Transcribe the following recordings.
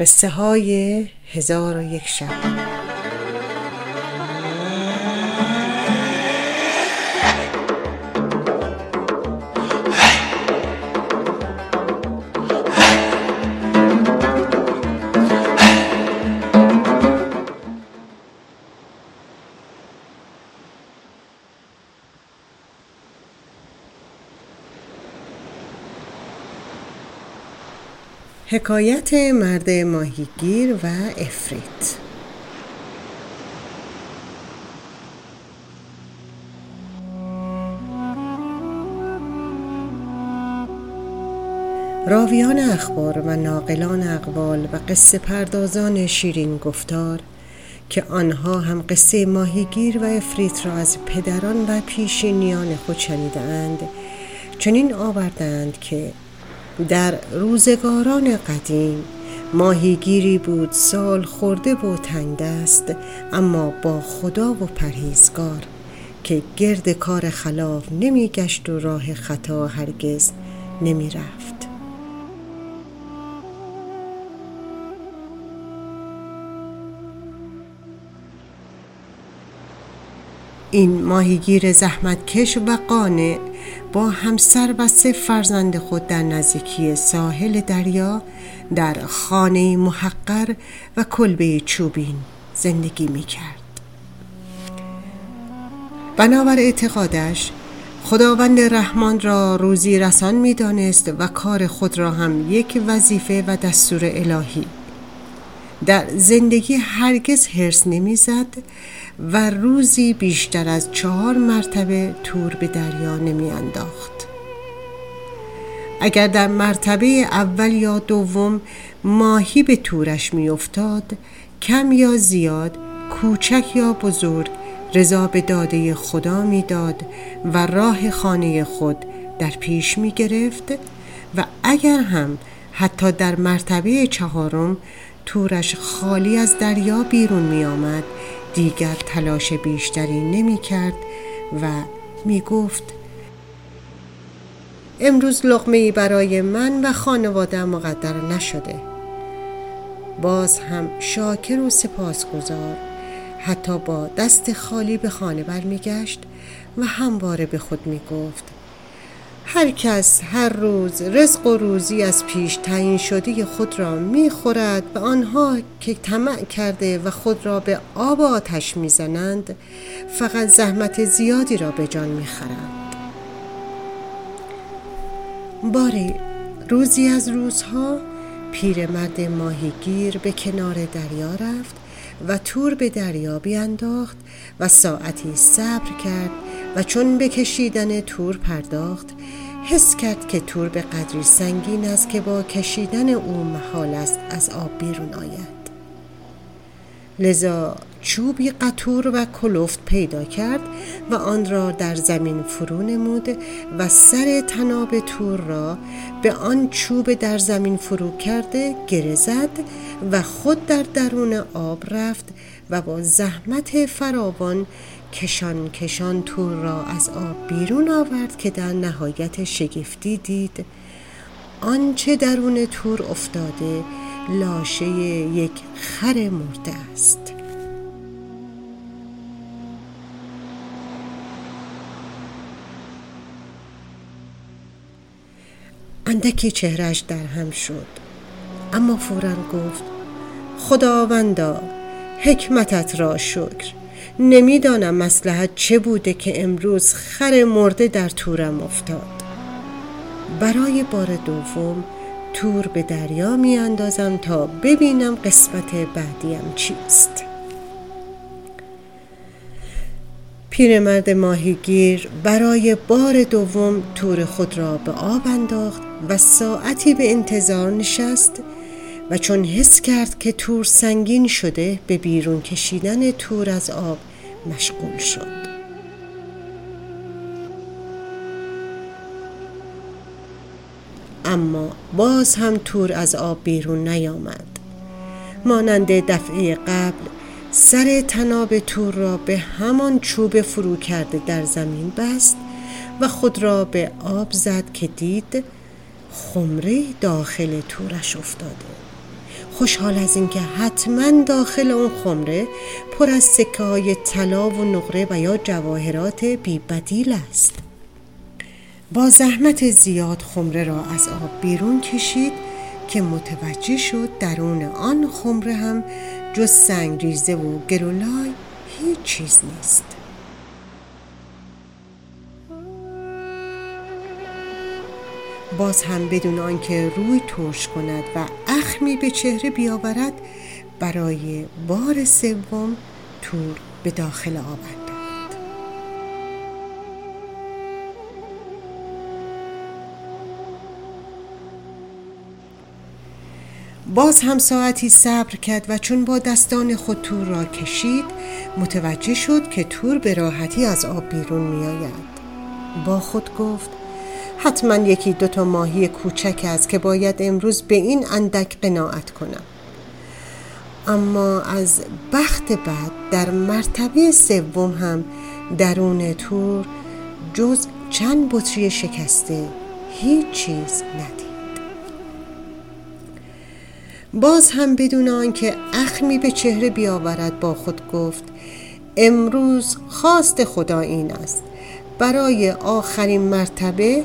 قصه های هزار و یک شب. حکایت مرد ماهیگیر و افریت. راویان اخبار و ناقلان اقوال و قصه پردازان شیرین گفتار که آنها هم قصه ماهیگیر و افریت را از پدران و پیشینیان خود شنیدند چنین آوردند که در روزگاران قدیم ماهیگیری بود سال خورده و تنگ دست اما با خدا و پرهیزگار که گرد کار خلاف نمی گشت و راه خطا هرگز نمی این ماهیگیر زحمتکش و قانع با همسر و سه فرزند خود در نزدیکی ساحل دریا در خانه محقر و کلبه چوبین زندگی می کرد. بنابر اعتقادش خداوند رحمان را روزی رسان می دانست و کار خود را هم یک وظیفه و دستور الهی در زندگی هرگز حرس نمی‌زد و روزی بیشتر از چهار مرتبه تور به دریا نمی انداخت. اگر در مرتبه اول یا دوم ماهی به تورش افتاد کم یا زیاد کوچک یا بزرگ رضا به داده خدا می‌داد و راه خانه خود در پیش می گرفت و اگر هم حتی در مرتبه چهارم تورش خالی از دریا بیرون می آمد دیگر تلاش بیشتری نمی کرد و می گفت امروز لغمه برای من و خانواده مقدر نشده. باز هم شاکر و سپاسگزار. حتی با دست خالی به خانه برمیگشت و همواره به خود می گفت هر کس هر روز رزق و روزی از پیش تعیین شده خود را می‌خورد و آنها که طمع کرده و خود را به آب و آتش می‌زنند فقط زحمت زیادی را به جان می‌خرند. باری روزی از روزها پیرمرد ماهیگیر به کنار دریا رفت و تور به دریا بیانداخت و ساعتی صبر کرد و چون به کشیدن تور پرداخت حس کرد که تور به قدری سنگین است که با کشیدن او محال است از آب بیرون آید. لذا چوبی قطور و کلفت پیدا کرد و آن را در زمین فرو نمود و سر تناب تور را به آن چوب در زمین فرو کرده گره زد و خود در درون آب رفت و با زحمت فراوان کشان کشان تور را از آب بیرون آورد که در نهایت شگفتی دید. آنچه درون تور افتاده لاشه یک خر مرده است. اندکی چهرش در هم شد. اما فورا گفت خداوندا حکمتت را شکر. نمی‌دانم مسلحت چه بوده که امروز خر مرده در تورم افتاد. برای بار دوم تور به دریا می اندازم تا ببینم قسمت بعدیم چیست. پیرمرد ماهیگیر برای بار دوم تور خود را به آب انداخت و ساعتی به انتظار نشست و چون حس کرد که تور سنگین شده به بیرون کشیدن تور از آب مشغول شد. اما باز هم تور از آب بیرون نیامد. مانند دفعه قبل سر تناب تور را به همان چوب فرو کرده در زمین بست و خود را به آب زد که دید خمره داخل تورش افتاده. خوشحال از اینکه حتما داخل اون خمره پر از سکه های طلا و نقره و یا جواهرات بیبدیل است. با زحمت زیاد خمره را از آب بیرون کشید که متوجه شد درون آن خمره هم جز سنگریزه و گرولای هیچ چیز نیست. باز هم بدون آنکه روی ترش کند و اخمی به چهره بیاورد برای بار سوم تور به داخل آب باز هم ساعتی صبر کرد و چون با دستان خود تور را کشید متوجه شد که تور به راحتی از آب بیرون می آید. با خود گفت حتما یکی دوتا ماهی کوچک است که باید امروز به این اندک قناعت کنم. اما از بخت بعد در مرتبه سوم هم درون تور جز چند بطری شکسته هیچ چیز ندید. باز هم بدون آنکه اخمی به چهره بیاورد با خود گفت امروز خواست خدا این است. برای آخرین مرتبه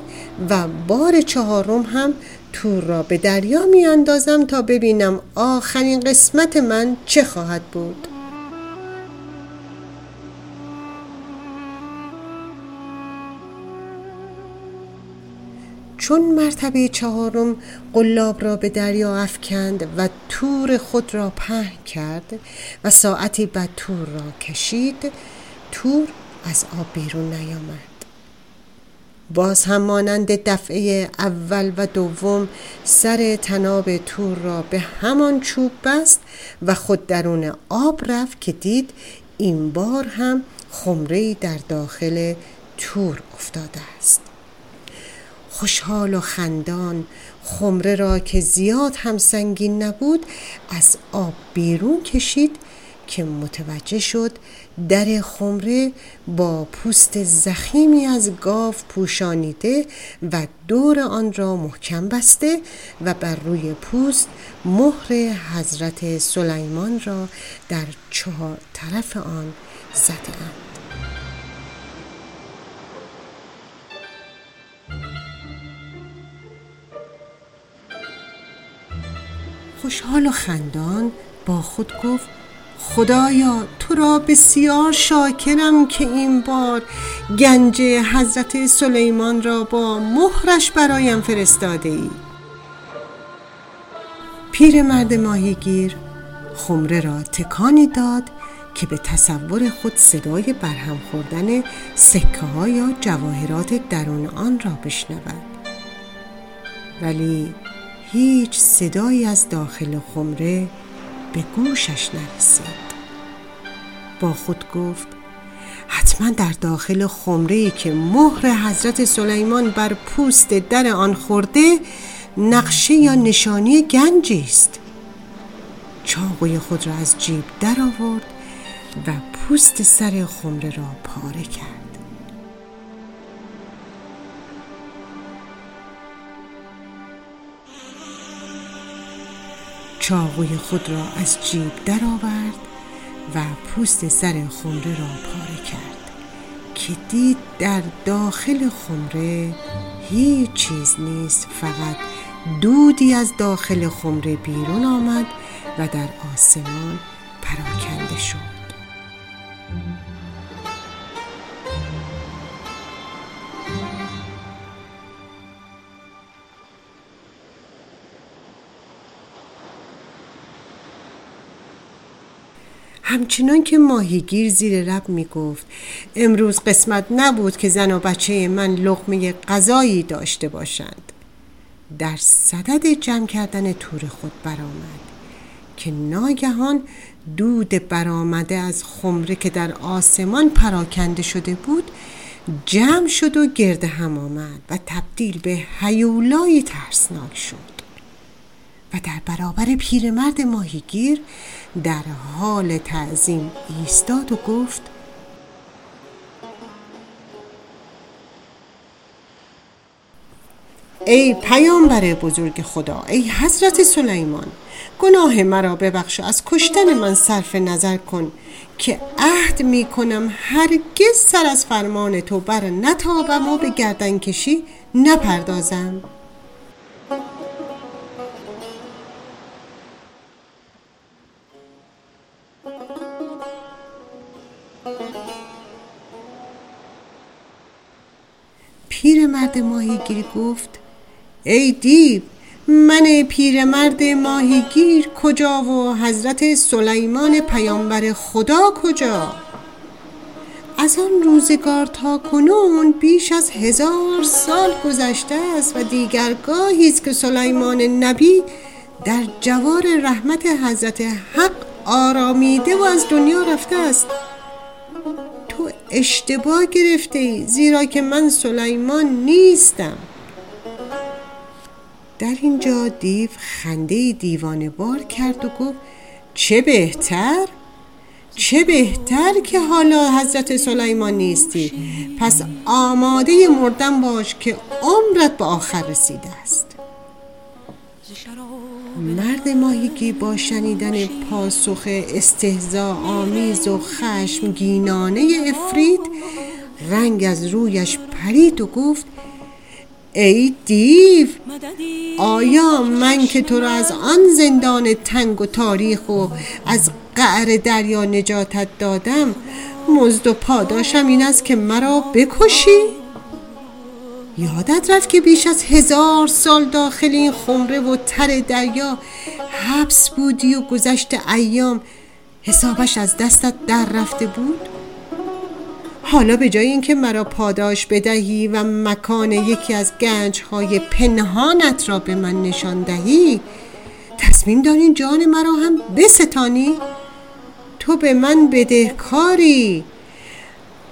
و بار چهارم هم تور را به دریا می اندازم تا ببینم آخرین قسمت من چه خواهد بود. چون مرتبه چهارم قلاب را به دریا افکند و تور خود را پهن کرد و ساعتی بعد تور را کشید تور از آب بیرون نیامد. باز هم مانند دفعه اول و دوم سر تناب تور را به همان چوب بست و خود درون آب رفت که دید این بار هم خمره در داخل تور افتاده است. خوشحال و خندان خمره را که زیاد هم سنگین نبود از آب بیرون کشید که متوجه شد در خمره با پوست زخیمی از گاو پوشانیده و دور آن را محکم بسته و بر روی پوست مهر حضرت سلیمان را در چهار طرف آن زده خوشحال و خندان با خود گفت خدایا تو را بسیار شاکرم که این بار گنج حضرت سلیمان را با مهرش برایم فرستاده ای. مرد ماهیگیر خمره را تکانی داد که به تصور خود صدای برهم خوردن سکه ها یا جواهرات درون آن را بشنود. ولی هیچ صدایی از داخل خمره به گوشش نرسید. با خود گفت حتما در داخل خمره که مهر حضرت سلیمان بر پوست در آن خورده نقشه یا نشانی گنجی است. چاقوی خود را از جیب در آورد و پوست سر خمره را پاره کرد. چاقوی خود را از جیب درآورد و پوست سر خمره را پاره کرد که دید در داخل خمره هیچ چیز نیست فقط دودی از داخل خمره بیرون آمد و در آسمان پراکنده شد. همچنان که ماهیگیر زیر لب می گفت امروز قسمت نبود که زن و بچه من لقمه غذایی داشته باشند. در صدد جمع کردن تور خود برآمد که ناگهان دود برآمده از خمره که در آسمان پراکنده شده بود جمع شد و گرد هم آمد و تبدیل به هیولایی ترسناک شد. در برابر پیرمرد ماهیگیر در حال تعظیم ایستاد و گفت ای پیامبر بزرگ خدا ای حضرت سلیمان گناه مرا ببخش و از کشتن من صرف نظر کن که عهد می کنم هرگز سر از فرمان تو بر نتابم و به گردن کشی نپردازم. پیرمرد ماهیگیر گفت ای دیو من پیرمرد ماهیگیر کجا و حضرت سلیمان پیامبر خدا کجا؟ از آن روزگار تا کنون بیش از هزار سال گذشته است و دیگر گاهی است که سلیمان نبی در جوار رحمت حضرت حق آرامیده و از دنیا رفته است. اشتباه گرفته ای زیرا که من سلیمان نیستم. در اینجا دیو خنده دیوانه بار کرد و گفت چه بهتر؟ چه بهتر که حالا حضرت سلیمان نیستی؟ پس آماده مردن باش که عمرت به آخر رسیده است. مرد ماهیگی با شنیدن پاسخ استهزا آمیز و خشمگینانه افرید رنگ از رویش پرید و گفت ای دیو آیا من که تو را از آن زندان تنگ و تاریخ و از قعر دریا نجاتت دادم مزد و پاداشم این است که مرا بکشی؟ یادت رفت که بیش از هزار سال داخل این خمره و تر دریا حبس بودی و گذشت ایام؟ حسابش از دستت در رفته بود؟ حالا به جای اینکه مرا پاداش بدهی و مکان یکی از گنج های پنهانت را به من نشان دهی تصمیم دارین جان مرا هم بستانی؟ تو به من بدهکاری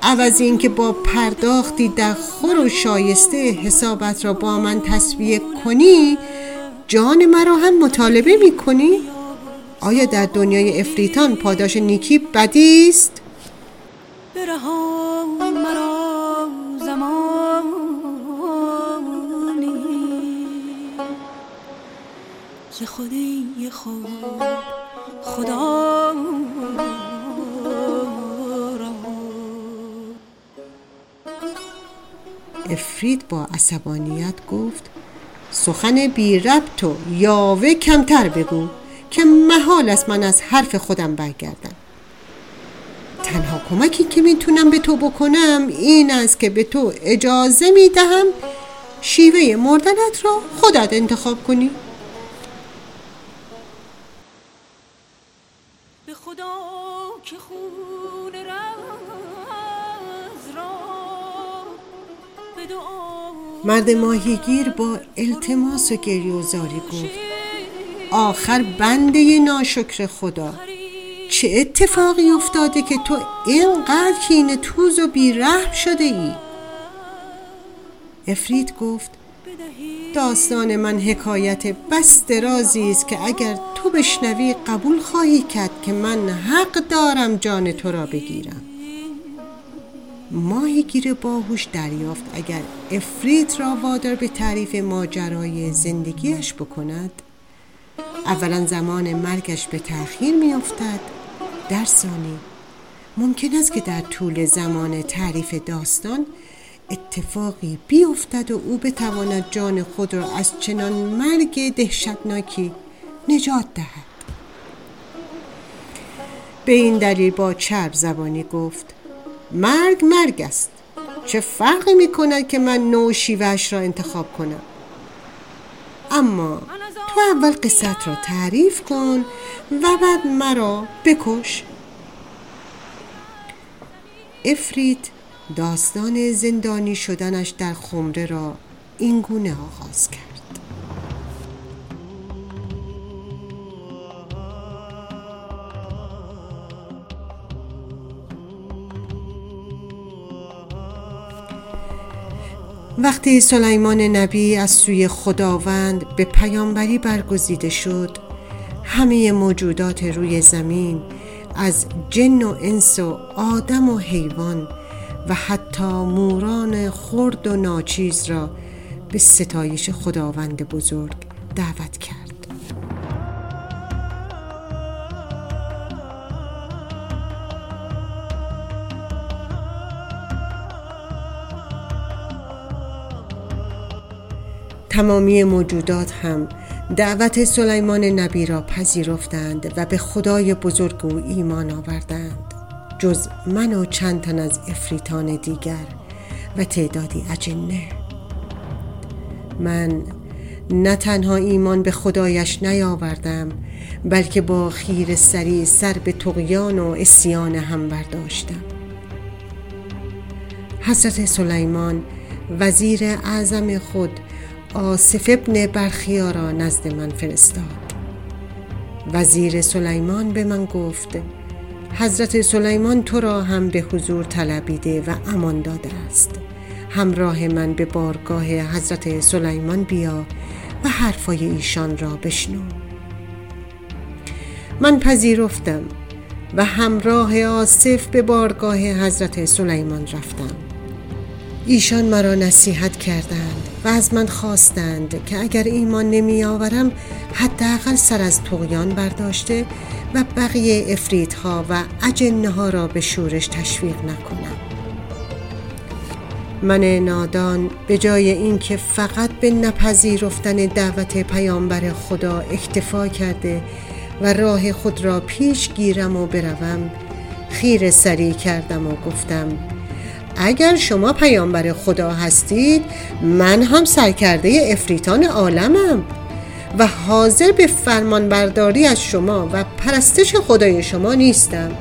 عوض اینکه با پرداختی در خور و شایسته حسابت را با من تصویه کنی جان مرا هم مطالبه می کنی؟ آیا در دنیای افریتان پاداش نیکی بدی است؟ مرا زمانی ز خودی خود خدا افرید با عصبانیت گفت سخن بی ربط و یاوه کمتر بگو که محال است من از حرف خودم برگردم. تنها کمکی که می‌تونم به تو بکنم این است که به تو اجازه می‌دهم شیوه مردنت را خودت انتخاب کنی. به خدا مرد ماهیگیر با التماس و گریوزاری گفت آخر بنده ناشکر خدا چه اتفاقی افتاده که تو اینقدر کین توز و بیرحم شده ای؟ افرید گفت داستان من حکایت بس درازی است که اگر تو بشنوی قبول خواهی کرد که من حق دارم جان تو را بگیرم ماهیگیر باهوش دریافت. اگر افرید را وادار به تعریف ماجرای زندگیش بکند اولا زمان مرگش به تأخیر میافتد. در ثانی ممکن است که در طول زمان تعریف داستان اتفاقی بیفتد و او بتواند جان خود را از چنان مرگ دهشتناکی نجات دهد. به این دلیل با چرب زبانی گفت مرگ مرگ است. چه فرقی می کند که من نو شیوهش را انتخاب کنم؟ اما تو اول قصت را تعریف کن و بعد مرا بکش. افرید داستان زندانی شدنش در خمره را اینگونه آغاز کرد. وقتی سلیمان نبی از سوی خداوند به پیامبری برگزیده شد همه موجودات روی زمین از جن و انس و آدم و حیوان و حتی موران خرد و ناچیز را به ستایش خداوند بزرگ دعوت کرد. تمامی موجودات هم دعوت سلیمان نبی را پذیرفتند و به خدای بزرگ او ایمان آوردند جز من و چند تن از افریتان دیگر و تعدادی اجنه. من نه تنها ایمان به خدایش نیاوردم بلکه با خیر سری سر به تقیان و اسیان هم برداشتم. حضرت سلیمان وزیر اعظم خود آصف ابن برخیا را نزد من فرستاد. وزیر سلیمان به من گفت حضرت سلیمان تو را هم به حضور طلبیده و امان داده است. همراه من به بارگاه حضرت سلیمان بیا و حرفای ایشان را بشنو. من پذیرفتم و همراه آصف به بارگاه حضرت سلیمان رفتم. ایشان مرا نصیحت کردند و از من خواستند که اگر ایمان نمی آورم حداقل سر از تقیان برداشته و بقیه افرید ها و اجنه ها را به شورش تشویق نکنم. من نادان به جای اینکه فقط به نپذیرفتن دعوت پیامبر خدا اکتفا کرده و راه خود را پیش گیرم و بروم خیر سری کردم و گفتم اگر شما پیامبر خدا هستید من هم سرکرده افریتان عالمم و حاضر به فرمان برداری از شما و پرستش خدای شما نیستم.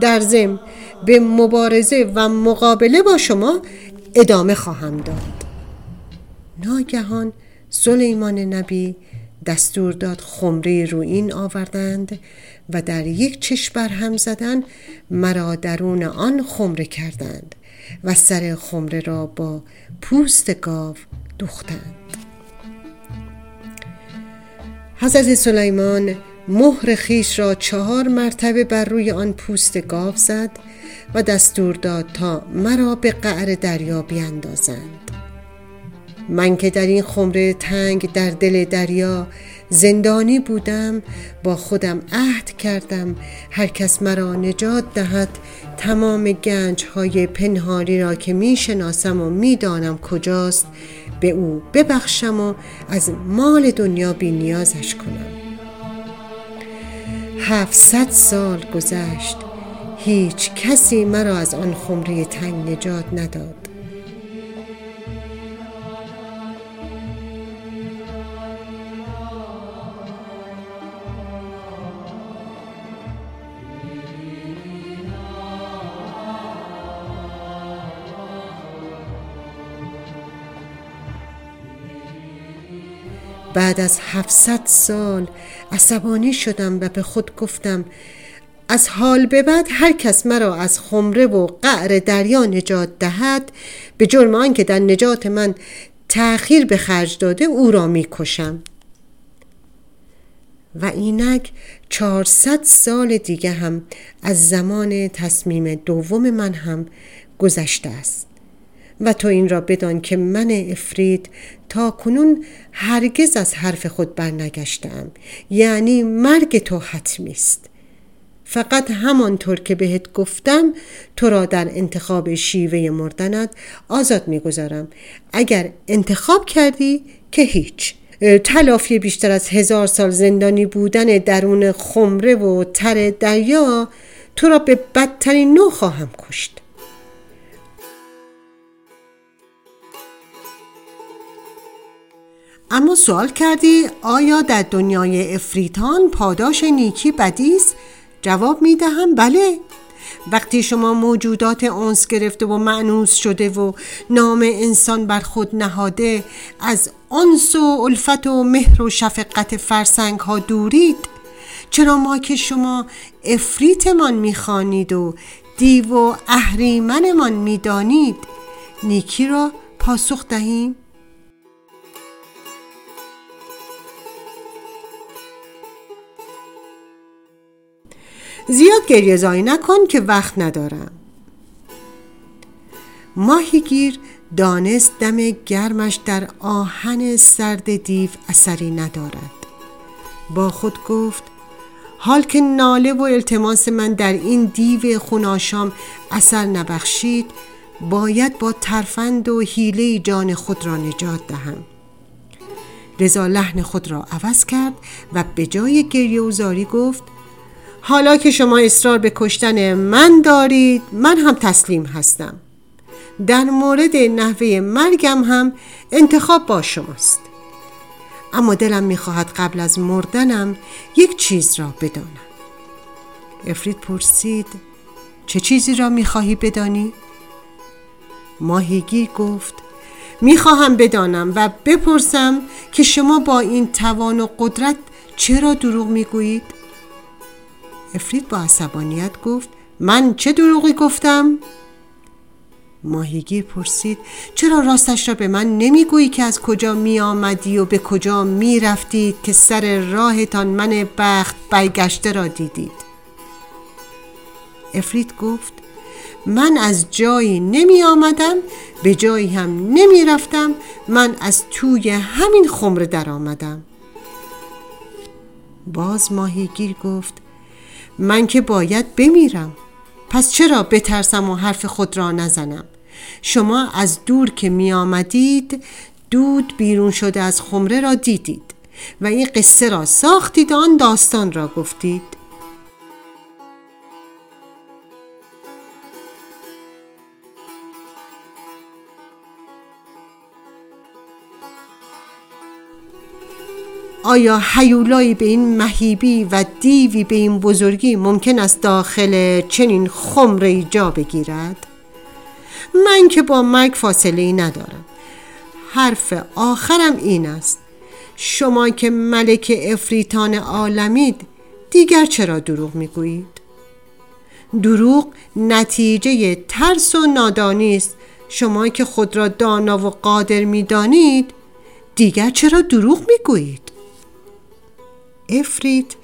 در زم به مبارزه و مقابله با شما ادامه خواهم داد. ناگهان سلیمان نبی دستور داد خمره روین آوردند و در یک چشم بر هم زدن مرا درون آن خمره کردند و سر خمره را با پوست گاو دوختند. حضرت سلیمان مهر خیش را چهار مرتبه بر روی آن پوست گاو زد و دستور داد تا مرا به قعر دریا بیاندازند من که در این خمره تنگ در دل دریا زندانی بودم با خودم عهد کردم هر کس مرا نجات دهد تمام گنج های پنهانی را که می شناسم و می دانم کجاست به او ببخشم و از مال دنیا بی نیازش کنم. هفتصد سال گذشت هیچ کسی مرا از آن خمره تنگ نجات نداد. بعد از 700 سال عصبانی شدم و به خود گفتم از حال به بعد هر کس مرا از خمره و قعر دریا نجات دهد به جرم آنکه در نجات من تأخیر به خرج داده او را می‌کشم و اینک چهارصد سال دیگه هم از زمان تصمیم دوم من هم گذشته است. و تو این را بدان که من افرید تا کنون هرگز از حرف خود برنگشتم. یعنی مرگ تو حتمی است. فقط همانطور که بهت گفتم تو را در انتخاب شیوه مردنت آزاد می‌گذارم. اگر انتخاب کردی که هیچ. تلافی بیشتر از هزار سال زندانی بودن درون خمره و تر دریا تو را به بدترین نوع خواهم کشت. اما سوال کردی آیا در دنیای افریتان پاداش نیکی بدی است؟ جواب می دهم بله. وقتی شما موجودات اونس گرفته و معنوس شده و نام انسان بر خود نهاده از انس و الفت و مهر و شفقت فرسنگ ها دورید. چرا ما که شما افریتمان می‌خوانید و دیو و اهریمنمان می‌دانید نیکی را پاسخ دهیم؟ زیاد گریه زایی نکن که وقت ندارم. ماهیگیر دانست دم گرمش در آهن سرد دیو اثری ندارد. با خود گفت حال که ناله و التماس من در این دیو خوناشام اثر نبخشید باید با ترفند و حیله جان خود را نجات دهم. رضا لحن خود را عوض کرد و به جای گریه و زاری گفت حالا که شما اصرار به کشتن من دارید من هم تسلیم هستم در مورد نحوه مرگم هم انتخاب با شماست اما دلم می‌خواهد قبل از مردنم یک چیز را بدانم افرید پرسید چه چیزی را می‌خواهی بدانی؟ ماهیگیر گفت می‌خواهم بدانم و بپرسم که شما با این توان و قدرت چرا دروغ می‌گویید؟ افرید با عصبانیت گفت من چه دروغی گفتم؟ ماهیگیر پرسید چرا راستش را به من نمی‌گویی که از کجا می آمدی و به کجا می رفتید که سر راهتان من بخت برگشته را دیدید افرید گفت من از جایی نمی آمدم به جایی هم نمی رفتم من از توی همین خمره در آمدم باز ماهیگیر گفت من که باید بمیرم. پس چرا بترسم و حرف خود را نزنم؟ شما از دور که می آمدید دود بیرون شده از خمره را دیدید و این قصه را ساختید آن داستان را گفتید. آیا حیولایی به این مهیبی و دیوی به این بزرگی ممکن است داخل چنین خمره جا بگیرد؟ من که با مرگ فاصله ای ندارم حرف آخرم این است شما که ملک افریتان عالمید دیگر چرا دروغ می‌گویید؟ دروغ نتیجه ترس و نادانی است شما که خود را دانا و قادر می‌دانید دیگر چرا دروغ می‌گویید افرید.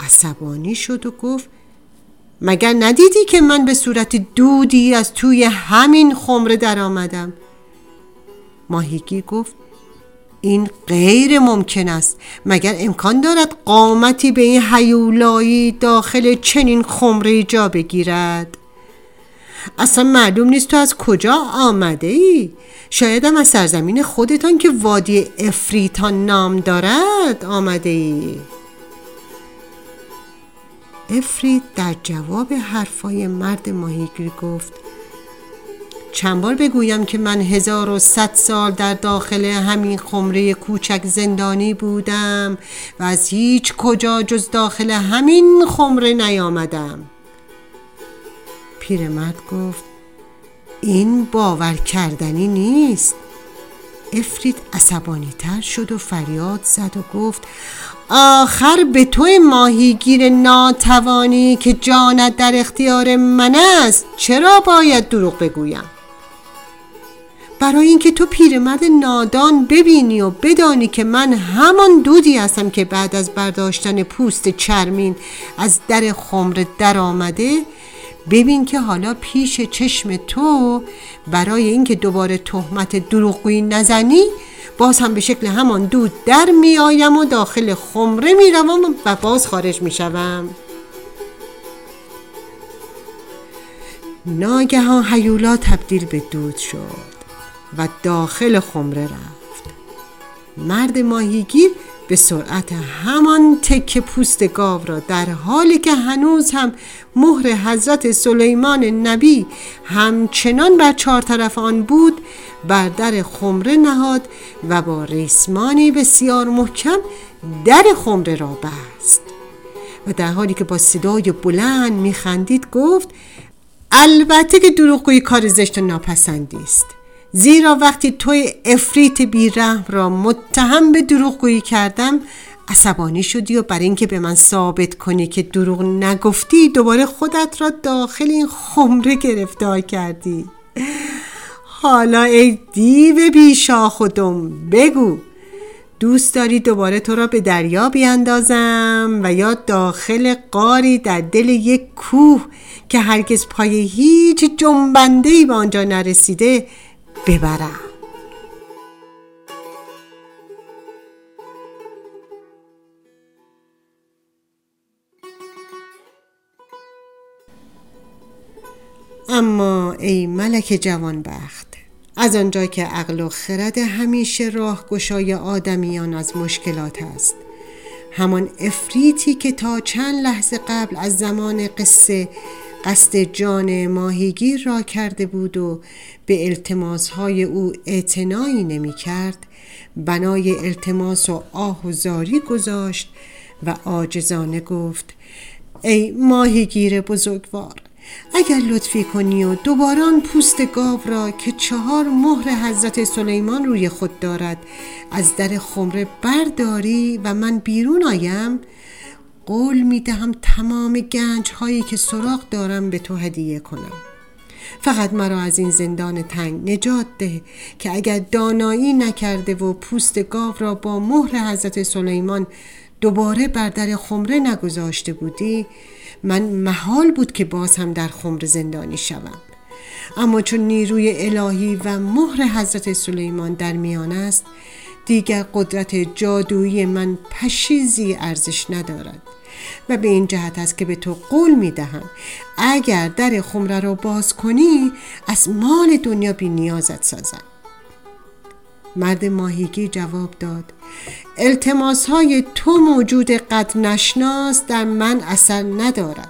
عصبانی شد و گفت مگر ندیدی که من به صورت دودی از توی همین خمره در آمدم؟ ماهیگیر گفت این غیر ممکن است. مگر امکان دارد قامتی به این حیولایی داخل چنین خمره جا بگیرد؟ اصلا معلوم نیست تو از کجا آمده ای؟ شایدم از سرزمین خودتان که وادی افریتان نام دارد آمده ای. افرید در جواب حرفای مرد ماهیگیر گفت چند بار بگویم که من هزار و صد سال در داخل همین خمره کوچک زندانی بودم و از هیچ کجا جز داخل همین خمره نیامدم. پیرمرد گفت این باور کردنی نیست. افرید عصبانی تر شد و فریاد زد و گفت آخر به تو ماهیگیر ناتوانی که جانت در اختیار من است. چرا باید دروغ بگویم؟ برای اینکه تو پیرمرد نادان ببینی و بدانی که من همان دودی هستم که بعد از برداشتن پوست چرمین از در خمر در آمده ببین که حالا پیش چشم تو برای اینکه دوباره تهمت دروغگویی نزنی باز هم به شکل همان دود در میآیم و داخل خمره می‌روم و باز خارج می‌شوم. ناگهان هیولا تبدیل به دود شد و داخل خمره رفت. مرد ماهیگیر به سرعت همان تک پوست گاو را در حالی که هنوز هم مهر حضرت سلیمان نبی همچنان بر چهار طرف آن بود بر در خمره نهاد و با ریسمانی بسیار محکم در خمره را بست. و در حالی که با صدای بلند میخندید گفت البته که دروغگویی کار زشت و ناپسندی است زیرا وقتی توی افریت بیرحم را متهم به دروغگویی کردم عصبانی شدی و برای اینکه به من ثابت کنی که دروغ نگفتی دوباره خودت را داخل این خمره گرفتار کردی. حالا ای دیو بیشا خودم بگو. دوست داری دوباره تو را به دریا بیاندازم و یا داخل قاری در دل یک کوه که هرگز پای هیچ جنبنده به آنجا نرسیده ببرم. اما ای ملک جوانبخت از آنجا که عقل و خرد همیشه راهگشای آدمیان از مشکلات است همان افریتی که تا چند لحظه قبل از زمان قصه قصد جان ماهیگیر را کرده بود و به التماسهای او اعتنایی نمی کرد بنای التماس و آه و زاری گذاشت و آجزانه گفت ای ماهیگیر بزرگوار اگر لطفی کنی و دوباران پوست گاو را که چهار مهر حضرت سلیمان روی خود دارد از در خمره برداری و من بیرون آیم قول می دهم تمام گنج هایی که سراغ دارم به تو هدیه کنم. فقط مرا از این زندان تنگ نجات ده که اگر دانایی نکرده و پوست گاو را با مهر حضرت سلیمان دوباره بر در خمره نگذاشته بودی من محال بود که باز هم در خمر زندانی شوم. اما چون نیروی الهی و مهر حضرت سلیمان در میان است دیگر قدرت جادویی من پشیزی ارزش ندارد. و به این جهت است که به تو قول می دهم. اگر در خمره را باز کنی از مال دنیا بی نیازت سازم. مرد ماهیگی جواب داد التماس های تو موجود قد نشناس در من اثر ندارد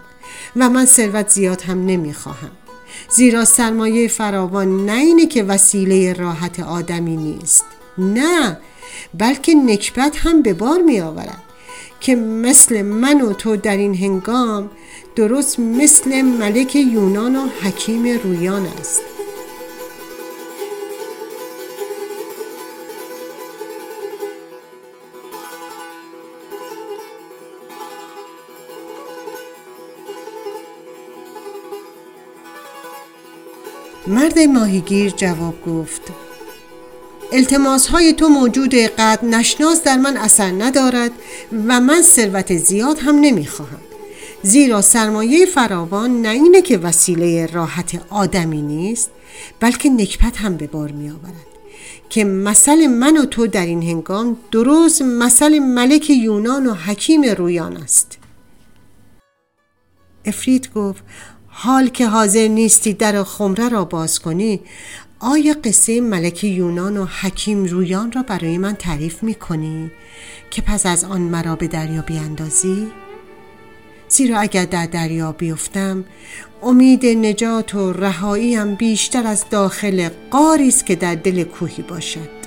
و من ثروت زیاد هم نمی‌خواهم زیرا سرمایه فراوان نه اینه که وسیله راحت آدمی نیست. نه بلکه نکبت هم به بار می آورد. که مثل من و تو در این هنگام درست مثل ملک یونان و حکیم رویان است. مرد ماهیگیر جواب گفت التماس های تو موجود قد نشناس در من اثر ندارد و من ثروت زیاد هم نمی‌خواهم. زیرا سرمایه فراوان نه اینه که وسیله راحت آدمی نیست بلکه نکبت هم به بار می آورد که مثل من و تو در این هنگام درست مثل ملک یونان و حکیم رویان است. افرید گفت حال که حاضر نیستی در خمره را باز کنی آیا قصه ملک یونان و حکیم رویان را برای من تعریف می کنی که پس از آن مرا به دریا بیاندازی؟ زیرا اگر در دریا بیفتم امید نجات و رهاییم بیشتر از داخل قاری است که در دل کوهی باشد